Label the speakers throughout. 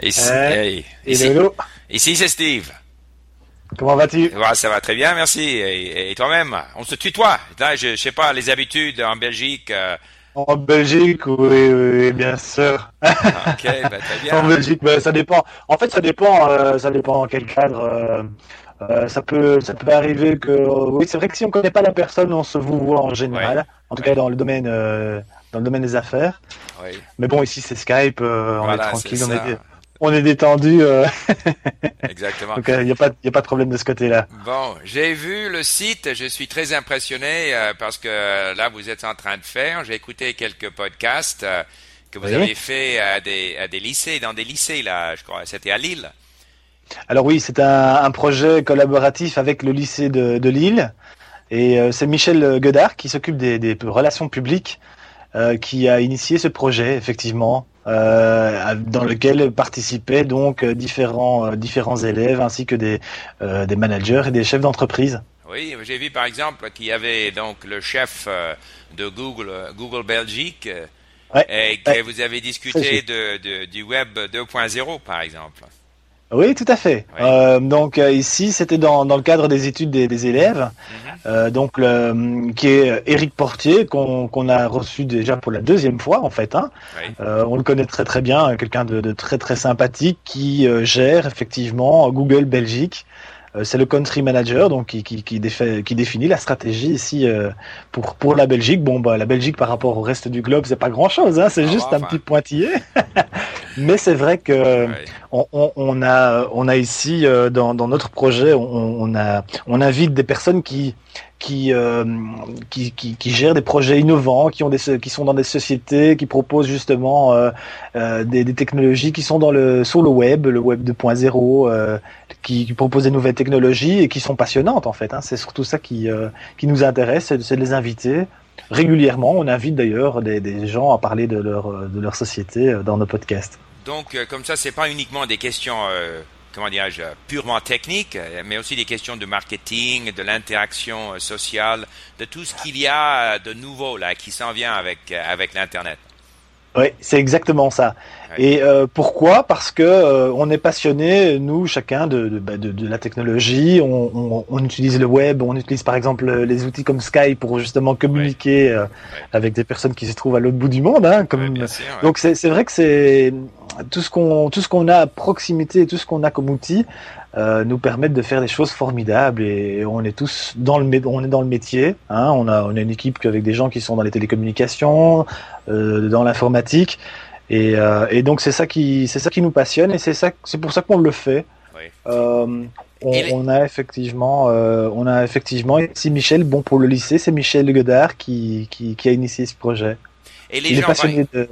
Speaker 1: Ici, hey, ici, ici, c'est Steve?
Speaker 2: comment vas-tu?
Speaker 1: Ouais, ça va très bien, merci. Et, et toi-même? On se tutoie. Là, je, je sais pas, les habitudes en Belgique. euh,
Speaker 2: En Belgique, oui, oui, bien sûr.
Speaker 1: ok, bah, très
Speaker 2: En. Belgique, ben, ça dépend. En fait, ça dépend, euh, ça dépend dans quel cadre. euh, euh, ça peut, ça peut arriver que, oui, c'est vrai que si on connaît pas la personne, on se vous voit en général. En tout
Speaker 1: Ouais.
Speaker 2: cas, dans le domaine, euh, dans le domaine des affaires. Mais bon, ici, c'est Skype, euh, on
Speaker 1: voilà,
Speaker 2: est tranquille, on est, on est détendu, euh,
Speaker 1: Exactement.
Speaker 2: donc il n'y a pas, y a pas de problème de ce côté-là.
Speaker 1: Bon, j'ai vu le site, je suis très impressionné euh, parce que euh, là, vous êtes en train de faire. J'ai écouté quelques podcasts euh, que vous
Speaker 2: Oui.
Speaker 1: avez fait à des, à des lycées, dans des lycées, là, je crois. C'était à Lille.
Speaker 2: Alors oui, c'est un, un projet collaboratif avec le lycée de, de Lille. Et euh, c'est Michel Godard qui s'occupe des, des relations publiques euh, qui a initié ce projet, effectivement, euh, dans lequel participaient donc euh, différents, euh, différents élèves ainsi que des, euh, des managers et des chefs d'entreprise.
Speaker 1: Oui, j'ai vu par exemple qu'il y avait donc le chef euh, de Google, Google Belgique,
Speaker 2: Ouais,
Speaker 1: et que
Speaker 2: ouais.
Speaker 1: vous avez discuté de, de- du web 2.0 par exemple.
Speaker 2: Oui, tout à fait.
Speaker 1: Oui.
Speaker 2: Euh, donc euh, ici, c'était dans, dans le cadre des études des, des élèves.
Speaker 1: Mhm.
Speaker 2: Euh, donc le, qui est Éric Portier qu'on a reçu déjà pour la deuxième fois en fait. Hein.
Speaker 1: Oui.
Speaker 2: Euh, on le connaît très très bien, quelqu'un de, de très très sympathique qui gère effectivement Google Belgique. Euh, c'est le country manager donc qui, qui, qui, défait- qui définit la stratégie ici euh, pour pour la Belgique. Bon bah la Belgique par rapport au reste du globe c'est pas grand chose, hein, c'est
Speaker 1: Ah,
Speaker 2: juste un petit pointillé. Mais c'est vrai que on, on- on a, on a ici euh, dans, dans notre projet, on, on a, on invite des personnes qui, qui, euh, qui, qui, qui gèrent des projets innovants, qui ont des, qui sont dans des sociétés, qui proposent justement euh, euh, des, technologies qui sont dans le, sur le web, le web 2.0, euh, qui, proposent des nouvelles technologies et qui sont passionnantes en fait. Hein. C'est surtout ça qui, qui nous intéresse, c'est de les inviter. Régulièrement, on invite d'ailleurs des, des gens à parler de leur, de leur société dans nos podcasts.
Speaker 1: Donc, comme ça, c'est pas uniquement des questions, comment dirais-je, euh, purement techniques, euh, mais aussi des questions de marketing, de l'interaction euh, sociale, de tout ce qu'il y a de nouveau là qui s'en vient avec avec l'internet.
Speaker 2: Oui, c'est exactement ça. Et euh, pourquoi? Parce que euh, on est passionné, nous, chacun, de, de, bah, de, de la technologie. On, on, on utilise le web, on utilise par exemple les outils comme Skype pour justement communiquer euh, avec des personnes qui se trouvent à l'autre bout du monde. Hein, comme...
Speaker 1: Ouais, sûr.
Speaker 2: Donc c'est vrai que c'est tout ce qu'on tout ce qu'on a à proximité, tout ce qu'on a comme outil euh, nous permettent de faire des choses formidables et on est tous dans le on est dans le métier. Hein, on a on a une équipe avec des gens qui sont dans les télécommunications, euh, dans l'informatique et, euh, et donc c'est ça qui c'est ça qui nous passionne et c'est ça c'est pour ça qu'on le fait.
Speaker 1: Oui.
Speaker 2: Euh, on,
Speaker 1: Et les-
Speaker 2: on a effectivement, euh, on a effectivement ici Michel. Bon pour le lycée, c'est Michel Godard qui, qui, qui a initié ce projet.
Speaker 1: Et les
Speaker 2: Il est passionné de,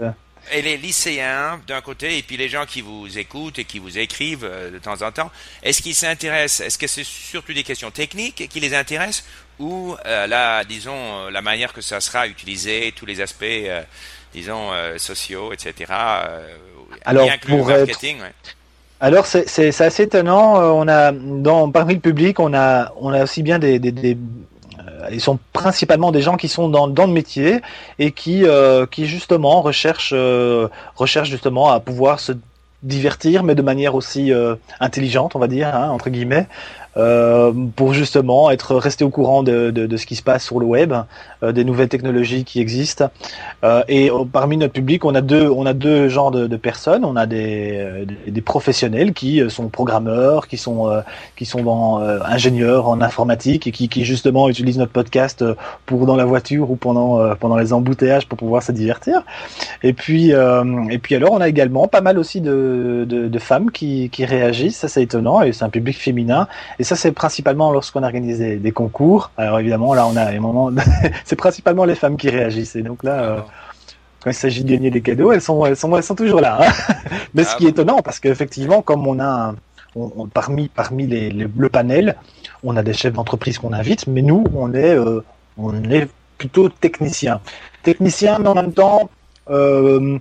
Speaker 1: et les lycéens d'un côté, et puis les gens qui vous écoutent et qui vous écrivent euh, de temps en temps, est-ce qu'ils s'intéressent? Est-ce que c'est surtout des questions techniques qui les intéressent? Ou euh, là, disons, euh, la manière que ça sera utilisé, tous les aspects, euh, disons, euh, sociaux, etc.
Speaker 2: Alors, pour être-
Speaker 1: marketing, ouais.
Speaker 2: Alors c'est assez étonnant. On a dans parmi le public, on a on a aussi bien des des, des ils sont principalement des gens qui sont dans le métier et qui euh, justement recherchent euh, recherchent justement à pouvoir se divertir, mais de manière aussi euh, intelligente, on va dire hein, entre guillemets, euh, pour justement être resté au courant de, de, de ce qui se passe sur le web, euh, des nouvelles technologies qui existent. Euh, et euh, parmi notre public, on a deux, on a deux genres de, de personnes. On a des, euh, des, professionnels qui euh, sont programmeurs, qui sont, euh, qui sont dans, euh, ingénieurs en informatique et qui, qui justement utilisent notre podcast euh, pour dans la voiture ou pendant, euh, pendant les embouteillages pour pouvoir se divertir. Et puis, euh, et puis alors, on a également pas mal aussi de, de, de femmes qui, qui réagissent. Ça, c'est étonnant. Et c'est un public féminin. Et ça, c'est principalement lorsqu'on organise des, des concours. Alors évidemment, là, on a un moment, c'est principalement les femmes qui réagissent. Et donc là, euh, quand il s'agit de gagner des cadeaux, elles sont, elles sont, elles sont toujours là. hein. Mais ce
Speaker 1: Ah
Speaker 2: qui est étonnant, parce qu'effectivement, comme on a, un- on- on- parmi, parmi les, les- le panel, on a des chefs d'entreprise qu'on invite, mais nous, on est, euh, on est plutôt technicien. Technicien, mais en même temps, euh,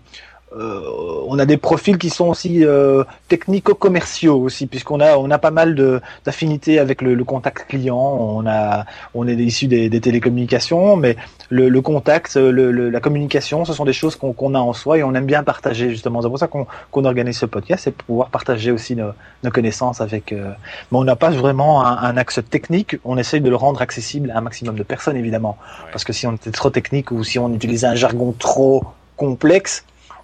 Speaker 2: euh, on a des profils qui sont aussi euh, technico-commerciaux aussi, puisqu'on a on a pas mal de d'affinités avec le, contact client. On a on est issu des, télécommunications, mais le, contact, la communication, ce sont des choses qu'on a en soi et on aime bien partager justement. C'est pour ça qu'on organise ce podcast, c'est pouvoir partager aussi nos, connaissances avec. Euh, mais on n'a pas vraiment un, axe technique. On essaye de le rendre accessible à un maximum de personnes évidemment, parce que si on était trop technique ou si on utilisait un jargon trop complexe,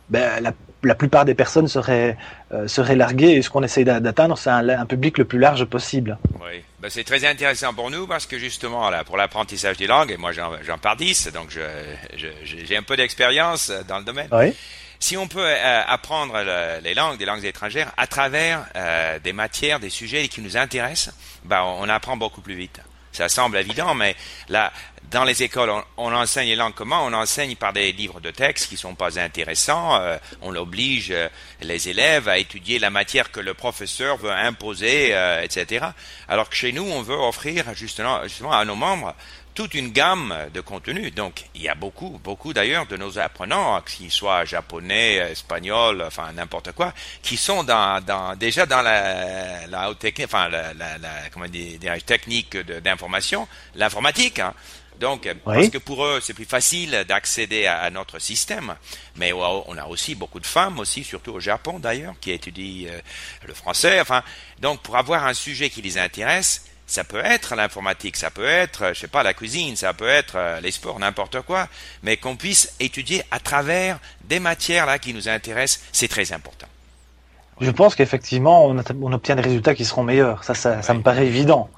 Speaker 2: ben, la, la, plupart des personnes seraient, euh, seraient larguées et ce qu'on essaye d'atteindre, c'est un, un, public le plus large possible.
Speaker 1: Oui, ben, c'est très intéressant pour nous parce que justement, là, pour l'apprentissage des langues, et moi j'en pars 10, donc j'ai un peu d'expérience dans le domaine.
Speaker 2: Oui.
Speaker 1: Si on peut euh, apprendre les langues, des langues étrangères, à travers euh, des matières, des sujets qui nous intéressent, ben, on apprend beaucoup plus vite. Ça semble évident, mais là, dans les écoles, on, enseigne les langues comment On enseigne par des livres de texte qui sont pas intéressants. Euh, on oblige euh, les élèves à étudier la matière que le professeur veut imposer, euh, etc. Alors que chez nous, on veut offrir justement, justement à nos membres toute une gamme de contenus. Donc, il y a beaucoup, beaucoup d'ailleurs de nos apprenants, qu'ils soient japonais, espagnols, enfin n'importe quoi, qui sont dans, dans déjà dans la, la haute technique, enfin la, la, la comment dire, technique d'information, l'informatique. Hein. Donc, parce que pour eux, c'est plus facile d'accéder à, notre système. Mais on a aussi beaucoup de femmes aussi, surtout au Japon d'ailleurs, qui étudient euh, le français. Enfin, donc pour avoir un sujet qui les intéresse, ça peut être l'informatique, ça peut être, je sais pas, la cuisine, ça peut être euh, les sports, n'importe quoi, mais qu'on puisse étudier à travers des matières là qui nous intéressent, c'est très important.
Speaker 2: Je pense qu'effectivement, on, obtient des résultats qui seront meilleurs. Ça, ça, me paraît évident.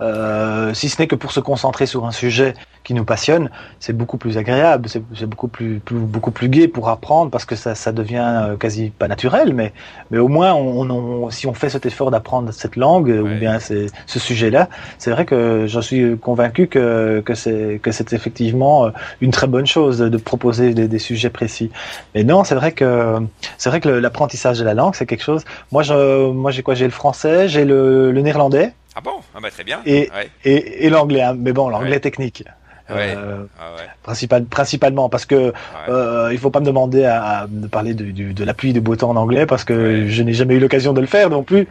Speaker 2: Euh, si ce n'est que pour se concentrer sur un sujet qui nous passionne, c'est beaucoup plus agréable, c'est beaucoup plus, beaucoup plus gai pour apprendre parce que ça, ça devient euh, quasi pas naturel, mais, mais au moins on, on, si on fait cet effort d'apprendre cette langue ou bien ce sujet-là, c'est vrai que je suis convaincu que, que c'est que c'est effectivement euh, une très bonne chose de, proposer des, des, sujets précis. Mais non, c'est vrai que c'est vrai que l'apprentissage de la langue, c'est quelque chose. Moi, je, moi j'ai quoi? J'ai le français, j'ai le, le néerlandais.
Speaker 1: Ah bon? Ah bah, Très bien.
Speaker 2: Et, et, et l'anglais, hein. mais bon, l'anglais technique. Euh, ah principal, principalement parce que euh, il faut pas me demander à, de parler de, de, de la pluie de beau temps en anglais parce que je n'ai jamais eu l'occasion de le faire non plus.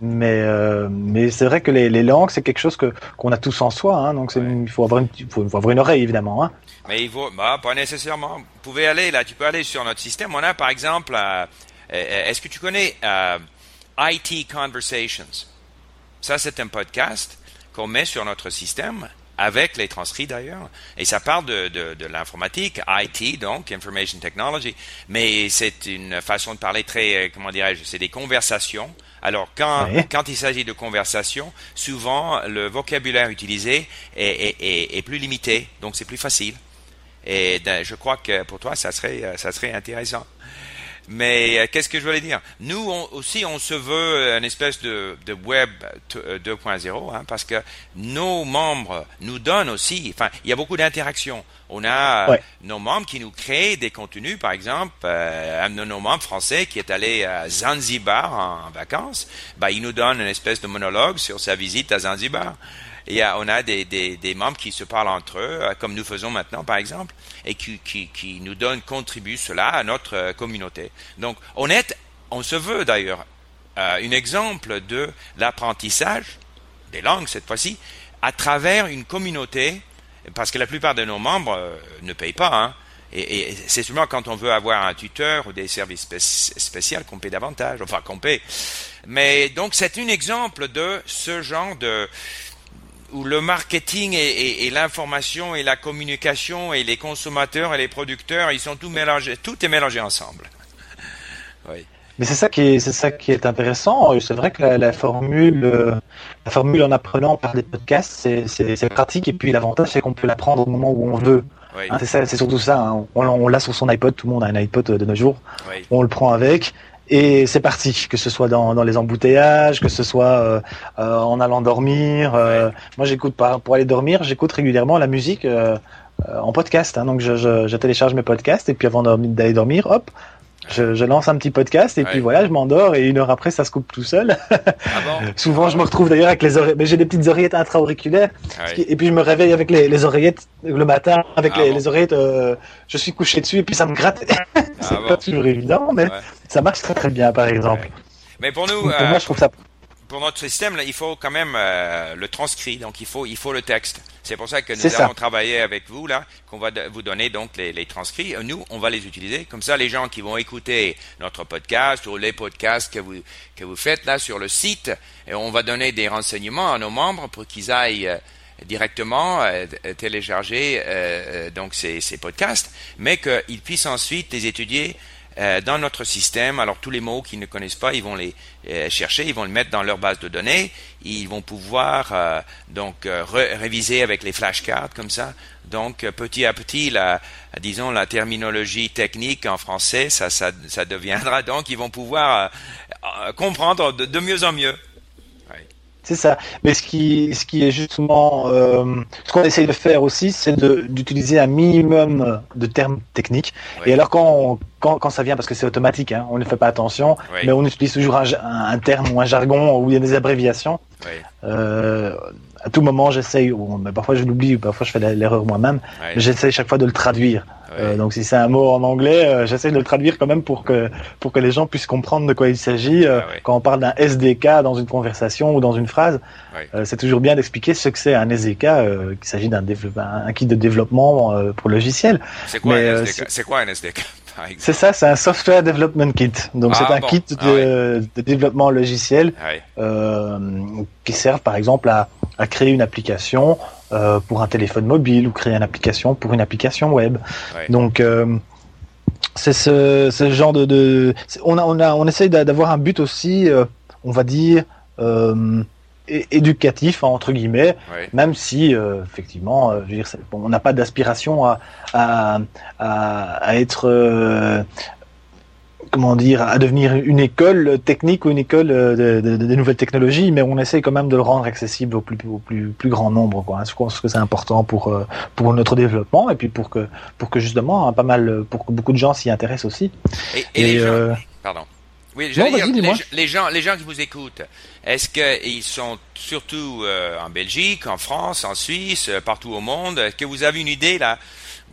Speaker 2: Mais euh, mais c'est vrai que les, les langues c'est quelque chose que qu'on a tous en soi, hein, donc il faut avoir une faut, avoir une oreille évidemment. Hein.
Speaker 1: Mais il faut bah, pas nécessairement. Vous pouvez aller là, tu peux aller sur notre système. On a par exemple, euh, est-ce que tu connais IT Conversations? Ça, c'est un podcast qu'on met sur notre système avec les transcrits d'ailleurs. Et ça parle de, de, de l'informatique, IT, donc Information Technology, mais c'est une façon de parler très, euh, comment dirais-je, c'est des conversations. Alors quand, quand il s'agit de conversations, souvent le vocabulaire utilisé est, est, est, est plus limité, donc c'est plus facile. Et ben, je crois que pour toi, ça serait, euh, ça serait intéressant. Mais euh, qu'est-ce que je voulais dire? Nous aussi, on se veut une espèce de, de web 2.0 euh, hein, parce que nos membres nous donnent aussi. Enfin, il y a beaucoup d'interactions. On a euh, nos membres qui nous créent des contenus, par exemple, un de nos membres français qui est allé à Zanzibar en, vacances, bah, il nous donne une espèce de monologue sur sa visite à Zanzibar. Et on a des, des, des, membres qui se parlent entre eux, comme nous faisons maintenant, par exemple et qui, qui, qui nous donne, contribue cela à notre euh, communauté. Donc, on est, on se veut d'ailleurs, euh, un exemple de l'apprentissage des langues cette fois-ci à travers une communauté, parce que la plupart de nos membres euh, ne payent pas. Hein, et, et c'est seulement quand on veut avoir un tuteur ou des services spéciaux qu'on paie davantage, enfin qu'on paie. Mais donc c'est un exemple de ce genre de, où le marketing et, l'information et la communication et les consommateurs et les producteurs, ils sont tous mélangés, tout est mélangé ensemble.
Speaker 2: oui. Mais c'est ça qui est, c'est ça qui est intéressant. C'est vrai que la, formule, euh, la formule en apprenant par des podcasts, c'est, pratique. Et puis l'avantage, c'est qu'on peut l'apprendre au moment où on veut. Hein, c'est, c'est surtout ça. Hein. On, on, l'a sur son iPod. Tout le monde a un iPod de nos jours. On le prend avec et c'est parti, que ce soit dans, dans les embouteillages, que ce soit euh, euh, en allant dormir. Euh, moi, j'écoute pas pour aller dormir, j'écoute régulièrement la musique en podcast. Hein, donc, je, je, je, télécharge mes podcasts et puis avant d'aller dormir, hop, Je, lance un petit podcast et puis voilà, je m'endors et une heure après, ça se coupe tout seul. Ah Souvent, je me retrouve d'ailleurs avec les oreillettes. Mais j'ai des petites oreillettes intra-auriculaires. Et puis, je me réveille avec les, oreillettes le matin, avec ah les, oreillettes. Euh, je suis couché dessus et puis ça me gratte. c'est pas toujours évident, mais ça marche très très bien, par exemple.
Speaker 1: Mais pour nous, pour moi, euh, je trouve ça pour notre système, là, il faut quand même euh, le transcrit, donc il faut, il faut le texte. C'est pour ça que nous allons travailler avec vous, là, qu'on va vous donner donc les, les, transcrits. Nous, on va les utiliser. Comme ça, les gens qui vont écouter notre podcast ou les podcasts que vous, que vous faites là sur le site, et on va donner des renseignements à nos membres pour qu'ils aillent euh, directement euh, télécharger donc ces, ces podcasts, mais qu'ils puissent ensuite les étudier euh, dans notre système. Alors tous les mots qu'ils ne connaissent pas, ils vont les euh, chercher, ils vont les mettre dans leur base de données, ils vont pouvoir euh, donc réviser avec les flashcards comme ça. Donc petit à petit, la, disons la terminologie technique en français, ça, ça, ça deviendra donc ils vont pouvoir comprendre de mieux en mieux.
Speaker 2: C'est ça. Mais ce qui, ce qui est justement, euh, ce qu'on essaye de faire aussi, c'est d'utiliser un minimum de termes techniques. Et alors quand, quand, quand, ça vient, parce que c'est automatique, hein, on ne fait pas attention, mais on utilise toujours un, un, terme ou un jargon où il y a des abréviations. Euh, à tout moment, j'essaye, parfois je l'oublie, parfois je fais l'erreur moi-même, mais j'essaye chaque fois de le traduire. Euh, donc si c'est un mot en anglais, euh, j'essaie de le traduire quand même pour que pour que les gens puissent comprendre de quoi il s'agit. Euh, ah quand on parle d'un SDK dans une conversation ou dans une phrase, c'est toujours bien d'expliquer ce que c'est un SDK, qu'il s'agit d'un un kit de développement pour logiciel.
Speaker 1: C'est quoi, quoi, un SDK
Speaker 2: c'est ça, c'est un Software Development Kit. Donc c'est ah, un kit ah de, de, développement logiciel euh, qui sert par exemple à, à créer une application euh, pour un téléphone mobile ou créer une application pour une application web. Donc euh, c'est ce, ce, genre de, de, on a on a on essaye d'avoir un but aussi, euh, on va dire. Éducatif entre guillemets, même si euh, effectivement, euh, je veux dire, on n'a pas d'aspiration à, à, à, être euh, comment dire, à devenir une école technique ou une école de, de, de, nouvelles technologies, mais on essaie quand même de le rendre accessible au plus, au plus, plus grand nombre. Quoi. Je pense que c'est important pour, pour notre développement et puis pour que, pour que justement, hein, pas mal, pour que beaucoup de gens s'y intéressent aussi.
Speaker 1: Et, et, les gens, pardon. Oui, dire, les, gens, les gens qui vous écoutent, est-ce qu'ils sont surtout euh, en Belgique, en France, en Suisse, euh, partout au monde? Est-ce que vous avez une idée là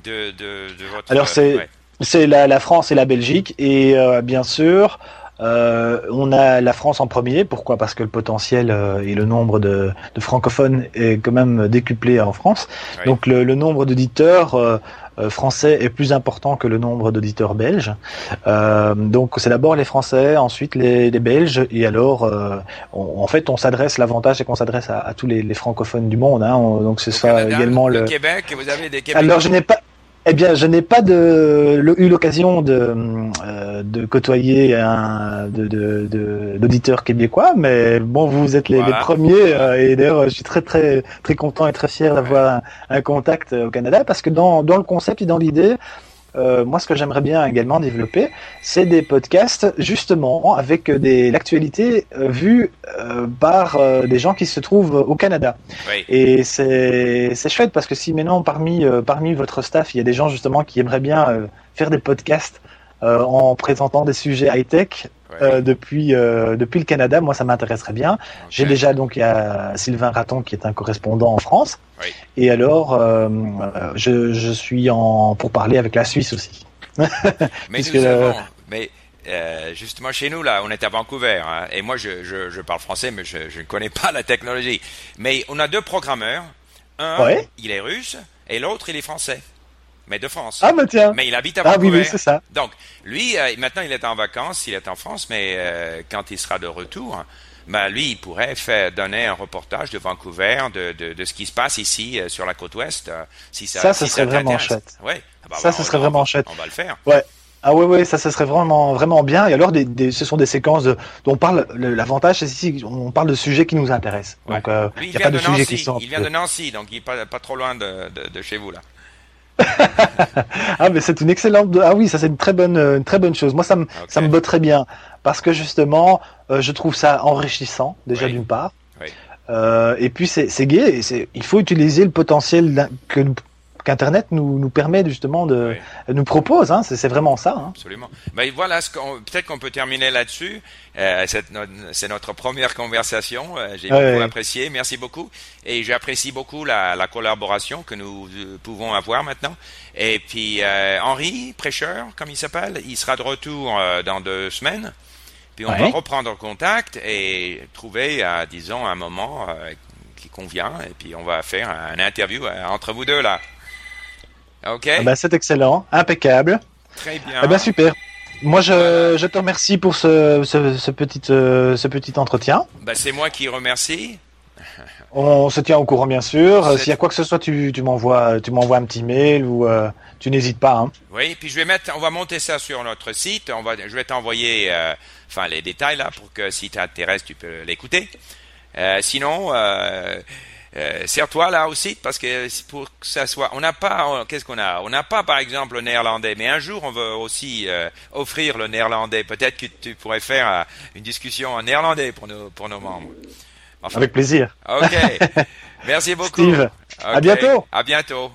Speaker 1: de, de, de votre
Speaker 2: Alors c'est c'est la, la, France et la Belgique et euh, bien sûr. Euh, on a la France en premier. Pourquoi? Parce que le potentiel et le nombre de, de, francophones est quand même décuplé en France. Donc le, le nombre d'auditeurs euh, français est plus important que le nombre d'auditeurs belges. Euh, donc c'est d'abord les Français, ensuite les, les Belges, et alors euh, en fait on s'adresse. L'avantage c'est qu'on s'adresse à, à, tous les, les, francophones du monde. Hein, donc c'est ça également le.
Speaker 1: Québec, vous avez des
Speaker 2: Québécois. Alors je n'ai pas. Eh bien, je n'ai pas de, eu l'occasion de, euh, de côtoyer un d'auditeurs de, de, québécois, mais bon, vous êtes les, les premiers, euh, et d'ailleurs, je suis très très très content et très fier d'avoir un, un, contact au Canada, parce que dans, dans le concept et dans l'idée, euh, moi, ce que j'aimerais bien également développer, c'est des podcasts justement avec des l'actualité euh, vue euh, par des gens qui se trouvent au Canada. Et c'est c'est chouette parce que si maintenant parmi parmi votre staff, il y a des gens justement qui aimeraient bien faire des podcasts en présentant des sujets high tech euh, depuis euh, depuis le Canada. Moi, ça m'intéresserait bien. J'ai déjà donc il y a Sylvain Raton qui est un correspondant en France. Oui. Et alors, euh, je, je suis en pour parler avec la Suisse aussi.
Speaker 1: mais nous avons, mais euh, justement chez nous là, on est à Vancouver hein, et moi je, je, je, parle français mais je, je ne connais pas la technologie. Mais on a deux programmeurs. Un, il est russe et l'autre il est français mais de France.
Speaker 2: Ah, mais tiens.
Speaker 1: Mais il habite à Vancouver.
Speaker 2: Ah oui, oui c'est ça.
Speaker 1: Donc, lui, euh, maintenant, il est en vacances, il est en France, mais euh, quand il sera de retour, ben, lui, il pourrait faire donner un reportage de Vancouver, de, de, de ce qui se passe ici euh, sur la côte ouest, si ça.
Speaker 2: Ça, ce serait vraiment chouette.
Speaker 1: Ouais.
Speaker 2: Ah bah, ça, ce serait vraiment chouette.
Speaker 1: On va le faire.
Speaker 2: Ouais. Ah oui, oui, ça, ce serait vraiment, vraiment bien. Et alors, des, des, ce sont des séquences de, dont on parle. L'avantage, c'est ici, on parle de sujets qui nous intéressent. Donc, euh,
Speaker 1: il y a pas de, sujets qui sont. Il vient de Nancy, donc il est pas, pas trop loin de, de, de chez vous là.
Speaker 2: ah mais c'est une excellente ah oui ça c'est une très bonne une très bonne chose. Moi ça me ça me botte très bien parce que justement euh, je trouve ça enrichissant déjà d'une part. Oui. euh, et puis c'est c'est gai et c'est il faut utiliser le potentiel que qu'Internet nous, nous permet justement de nous propose. Hein, c'est vraiment ça. Hein.
Speaker 1: Absolument. Ben voilà, peut-être qu'on peut terminer là-dessus. Euh, c'est notre première conversation. Euh, j'ai beaucoup apprécié. Merci beaucoup. Et j'apprécie beaucoup la, la, collaboration que nous euh, pouvons avoir maintenant. Et puis euh, Henri, prêcheur, comme il s'appelle, il sera de retour dans deux semaines. Puis on va reprendre contact et trouver, disons, un moment qui convient. Et puis on va faire un interview entre vous deux là. Ok.
Speaker 2: Ben, c'est excellent, impeccable.
Speaker 1: Très bien.
Speaker 2: Eh ben super. Moi, je, je te remercie pour ce, ce, ce petit, euh, ce petit entretien.
Speaker 1: Ben, c'est moi qui remercie.
Speaker 2: On se tient au courant, bien sûr. S'il y a quoi que ce soit, tu, tu m'envoies, tu m'envoies un petit mail ou euh, tu n'hésites pas. Hein.
Speaker 1: Oui, puis je vais mettre, on va monter ça sur notre site. On va, je vais t'envoyer, euh, enfin les détails là pour que si t'intéresse, tu peux l'écouter. sinon, euh, Serre-toi là aussi parce que pour que ça soit, on n'a pas, qu'est-ce qu'on a? On n'a pas par exemple le néerlandais, mais un jour on veut aussi euh, offrir le néerlandais. Peut-être que tu pourrais faire euh, une discussion en néerlandais pour nos pour nos membres.
Speaker 2: Avec plaisir.
Speaker 1: Ok. Merci beaucoup.
Speaker 2: Steve. À bientôt.
Speaker 1: À bientôt.